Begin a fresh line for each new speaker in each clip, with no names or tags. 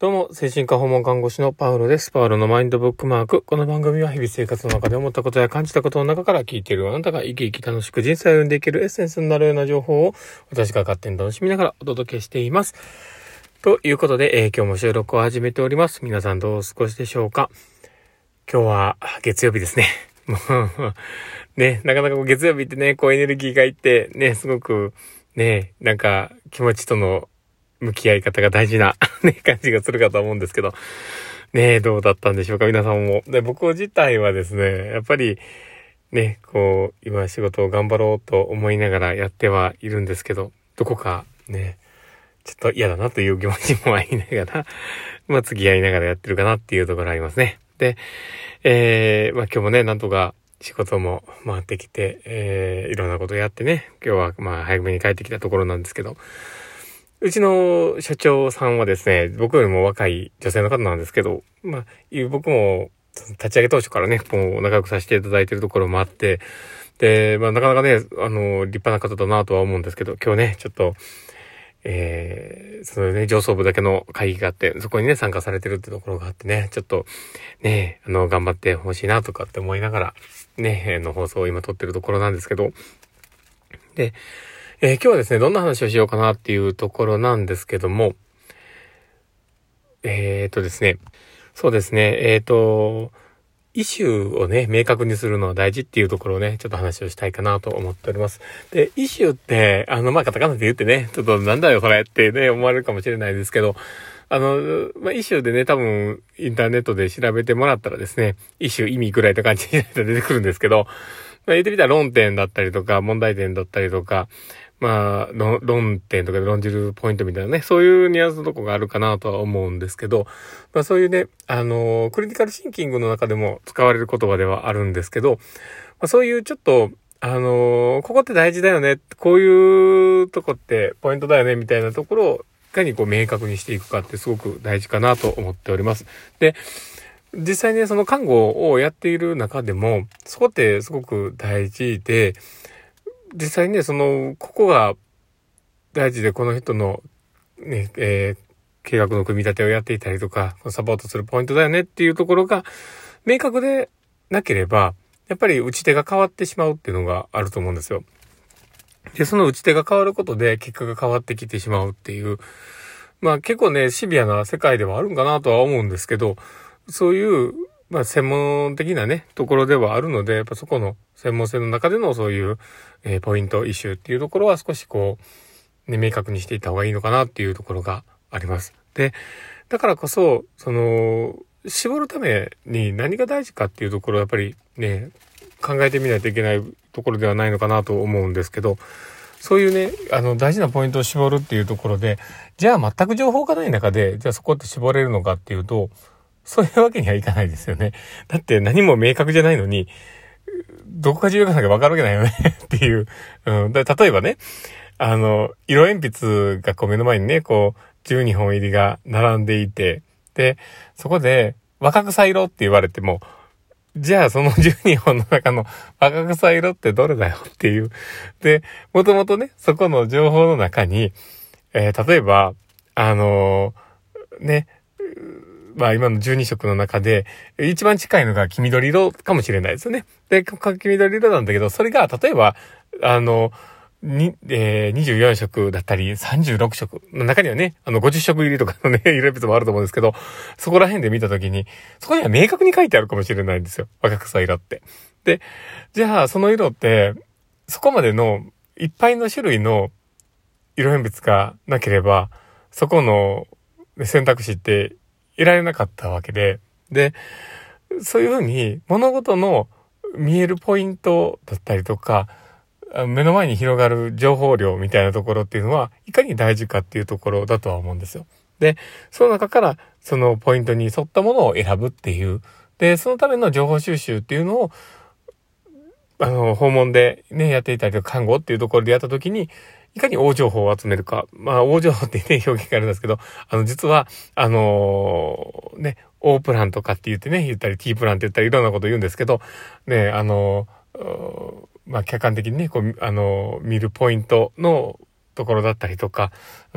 どうも、精神科訪問看護師のパウロです。パウロのマインドブックマーク。この番組は日々生活の中で思ったことや感じたことの中から聞いているあなたが生き生き楽しく人生を歩んでいけるエッセンスになるような情報を私が勝手に楽しみながらお届けしています。ということで、えー、今日も収録を始めております。皆さんどうお過ごしでしょうか？今日は月曜日ですね。もう、ね、なかなか月曜日ってね、こうエネルギーがいって、ね、すごく、ね、なんか気持ちとの向き合い方が大事な ね、感じがするかと思うんですけど、ねえどうだったんでしょうか、皆さんも。で、僕自体はですね、やっぱり、ね、こう、今仕事を頑張ろうと思いながらやってはいるんですけど、どこかね、ちょっと嫌だなという気持ちもありながら、まあ次やりながらやってるかなっていうところありますね。で、えー、まあ今日もね、なんとか仕事も回ってきて、えー、いろんなことやってね、今日はまあ早めに帰ってきたところなんですけど、うちの社長さんはですね、僕よりも若い女性の方なんですけど、まあ、僕も立ち上げ当初からね、もう仲良くさせていただいているところもあって、で、まあなかなかね、あの、立派な方だなとは思うんですけど、今日ね、ちょっと、えー、そのね、上層部だけの会議があって、そこにね、参加されてるってところがあってね、ちょっと、ね、あの、頑張ってほしいなとかって思いながら、ね、の放送を今撮ってるところなんですけど、で、えー、今日はですね、どんな話をしようかなっていうところなんですけども、えー、とですね、そうですね、えー、と、イシューをね、明確にするのは大事っていうところをね、ちょっと話をしたいかなと思っております。で、イシューって、あの、まあ、カタカナで言ってね、ちょっとなんだよそれってね、思われるかもしれないですけど、あの、まあ、イシューでね、多分、インターネットで調べてもらったらですね、イシュー意味ぐらいの感じで出てくるんですけど、まあ、言ってみたら論点だったりとか、問題点だったりとか、まあ、論点とかで論じるポイントみたいなね、そういうニュアンスのとこがあるかなとは思うんですけど、まあそういうね、あの、クリティカルシンキングの中でも使われる言葉ではあるんですけど、まあそういうちょっと、あの、ここって大事だよね、こういうとこってポイントだよね、みたいなところをいかにこう明確にしていくかってすごく大事かなと思っております。で、実際ね、その看護をやっている中でも、そこってすごく大事で、実際ね、その、ここが大事でこの人のね、えー、計画の組み立てをやっていたりとか、サポートするポイントだよねっていうところが明確でなければ、やっぱり打ち手が変わってしまうっていうのがあると思うんですよ。で、その打ち手が変わることで結果が変わってきてしまうっていう、まあ結構ね、シビアな世界ではあるんかなとは思うんですけど、そういうまあ専門的なね、ところではあるので、やっぱそこの専門性の中でのそういう、えー、ポイント、イシューっていうところは少しこう、ね、明確にしていった方がいいのかなっていうところがあります。で、だからこそ、その、絞るために何が大事かっていうところをやっぱりね、考えてみないといけないところではないのかなと思うんですけど、そういうね、あの、大事なポイントを絞るっていうところで、じゃあ全く情報がない中で、じゃあそこって絞れるのかっていうと、そういうわけにはいかないですよね。だって何も明確じゃないのに、どこが重要かなんかわかるわけないよね っていう。うん。だ例えばね、あの、色鉛筆がこう目の前にね、こう、12本入りが並んでいて、で、そこで、若草色って言われても、じゃあその 12本の中の若草色ってどれだよっていう。で、もともとね、そこの情報の中に、えー、例えば、あのー、ね、まあ今の12色の中で、一番近いのが黄緑色かもしれないですよね。で、黄緑色なんだけど、それが例えば、あの、に、えー、24色だったり、36色の中にはね、あの、50色入りとかのね、色別もあると思うんですけど、そこら辺で見たときに、そこには明確に書いてあるかもしれないんですよ。若草色って。で、じゃあ、その色って、そこまでのいっぱいの種類の色鉛筆がなければ、そこの選択肢っていられなかったわけで、で、そういうふうに物事の見えるポイントだったりとか、目の前に広がる情報量みたいなところっていうのは、いかに大事かっていうところだとは思うんですよ。で、その中からそのポイントに沿ったものを選ぶっていう。で、そのための情報収集っていうのを、あの、訪問でね、やっていたりとか、看護っていうところでやったときに、いかに大情報を集めるか。まあ、大情報ってね、表現があるんですけど、あの、実は、あのー、ね、O プランとかって言ってね、言ったり T プランって言ったりいろんなこと言うんですけど、ね、あのー、まあ、客観的にね、こう、あのー、見るポイントのところだったりとか、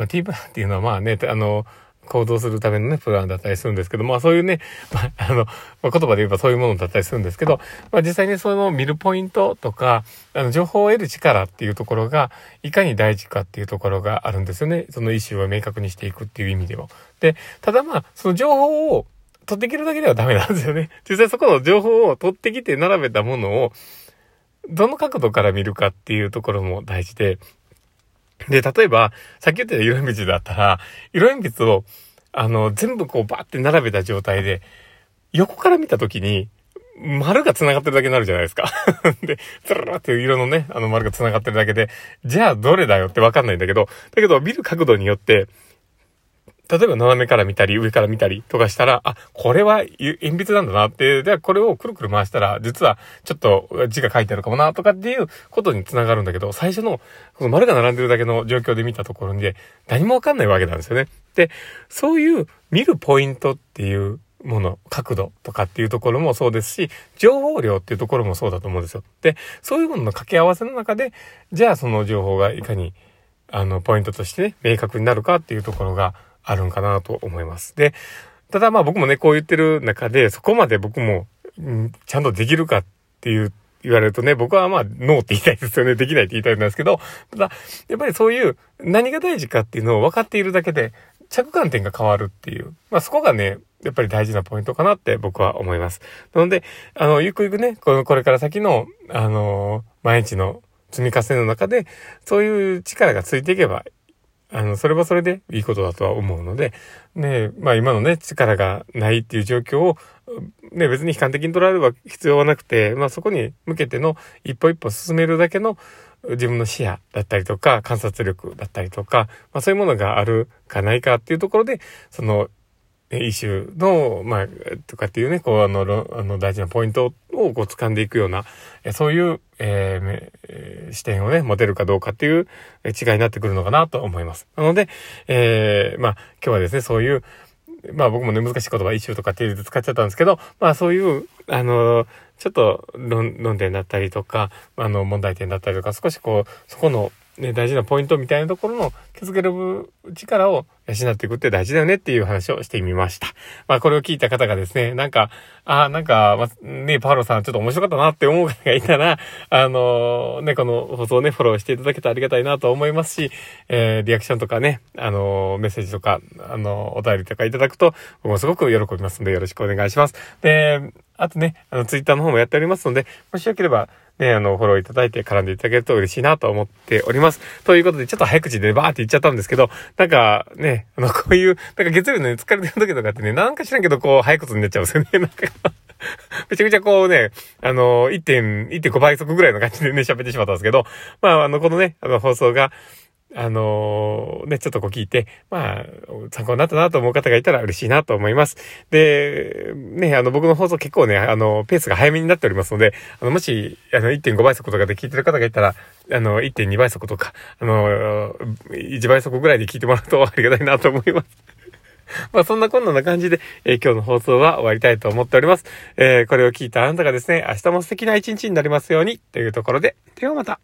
T プランっていうのはまあね、あの行動するためのね、プランだったりするんですけど、まあそういうね、まあ、あの、まあ、言葉で言えばそういうものだったりするんですけど、まあ実際にその見るポイントとか、あの、情報を得る力っていうところが、いかに大事かっていうところがあるんですよね。その意思を明確にしていくっていう意味でも。で、ただまあ、その情報を取ってきるだけではダメなんですよね。実際そこの情報を取ってきて並べたものを、どの角度から見るかっていうところも大事で、で、例えば、さっき言った色鉛筆だったら、色鉛筆を、あの、全部こうバーって並べた状態で、横から見た時に、丸が繋がってるだけになるじゃないですか。で、ズルラっていう色のね、あの丸が繋がってるだけで、じゃあどれだよってわかんないんだけど、だけど見る角度によって、例えば斜めから見たり、上から見たりとかしたら、あ、これは鉛筆なんだなって、で、これをくるくる回したら、実はちょっと字が書いてあるかもなとかっていうことにつながるんだけど、最初の、この丸が並んでるだけの状況で見たところに、何もわかんないわけなんですよね。で、そういう見るポイントっていうもの、角度とかっていうところもそうですし、情報量っていうところもそうだと思うんですよ。で、そういうものの掛け合わせの中で、じゃあその情報がいかに、あの、ポイントとしてね、明確になるかっていうところが、あるんかなと思います。で、ただまあ僕もね、こう言ってる中で、そこまで僕も、ん、ちゃんとできるかっていう言われるとね、僕はまあ、ノーって言いたいですよね。できないって言いたいんですけど、ただ、やっぱりそういう何が大事かっていうのを分かっているだけで、着眼点が変わるっていう。まあそこがね、やっぱり大事なポイントかなって僕は思います。なので、あの、ゆくゆくね、この、これから先の、あの、毎日の積み重ねの中で、そういう力がついていけばあの、それはそれでいいことだとは思うので、ね、まあ今のね、力がないっていう状況を、ね、別に悲観的に捉える必要はなくて、まあそこに向けての一歩一歩進めるだけの自分の視野だったりとか、観察力だったりとか、まあそういうものがあるかないかっていうところで、そのイシューの、まあ、とかっていうね、こう、あの、あの大事なポイントをこう掴んでいくような、そういう、えー、視点をね、持てるかどうかっていう違いになってくるのかなと思います。なので、えー、まあ、今日はですね、そういう、まあ僕もね、難しい言葉、イシューとかっていう使っちゃったんですけど、まあそういう、あの、ちょっと論、論点だったりとか、あの、問題点だったりとか、少しこう、そこの、ね、大事なポイントみたいなところの気づける力を養っていくって大事だよねっていう話をしてみました。まあこれを聞いた方がですね、なんか、ああなんか、まあ、ね、パウロさんちょっと面白かったなって思う方がいたら、あのー、ね、この放送をね、フォローしていただけたらありがたいなと思いますし、えー、リアクションとかね、あのー、メッセージとか、あのお便りとかいただくと、僕もすごく喜びますのでよろしくお願いします。で、あとね、あの、ツイッターの方もやっておりますので、もしよければ、ね、あの、フォローいただいて絡んでいただけると嬉しいなと思っております。ということで、ちょっと早口でバーって言っちゃったんですけど、なんかね、あの、こういう、なんか月曜日のね、疲れてる時とかってね、なんか知らんけど、こう、早口になっちゃうんですよね。なんか めちゃめちゃこうね、あの、1.5倍速ぐらいの感じでね、喋ってしまったんですけど、まあ、あの、このね、あの、放送が、あのー、ね、ちょっとこう聞いて、まあ、参考になったなと思う方がいたら嬉しいなと思います。で、ね、あの、僕の放送結構ね、あの、ペースが早めになっておりますので、あの、もし、あの、1.5倍速とかで聞いてる方がいたら、あの、1.2倍速とか、あの、1倍速ぐらいで聞いてもらうとありがたいなと思います。まあそんなこんなな感じで、えー、今日の放送は終わりたいと思っております。えー、これを聞いたあなたがですね、明日も素敵な一日になりますようにというところで、ではまた。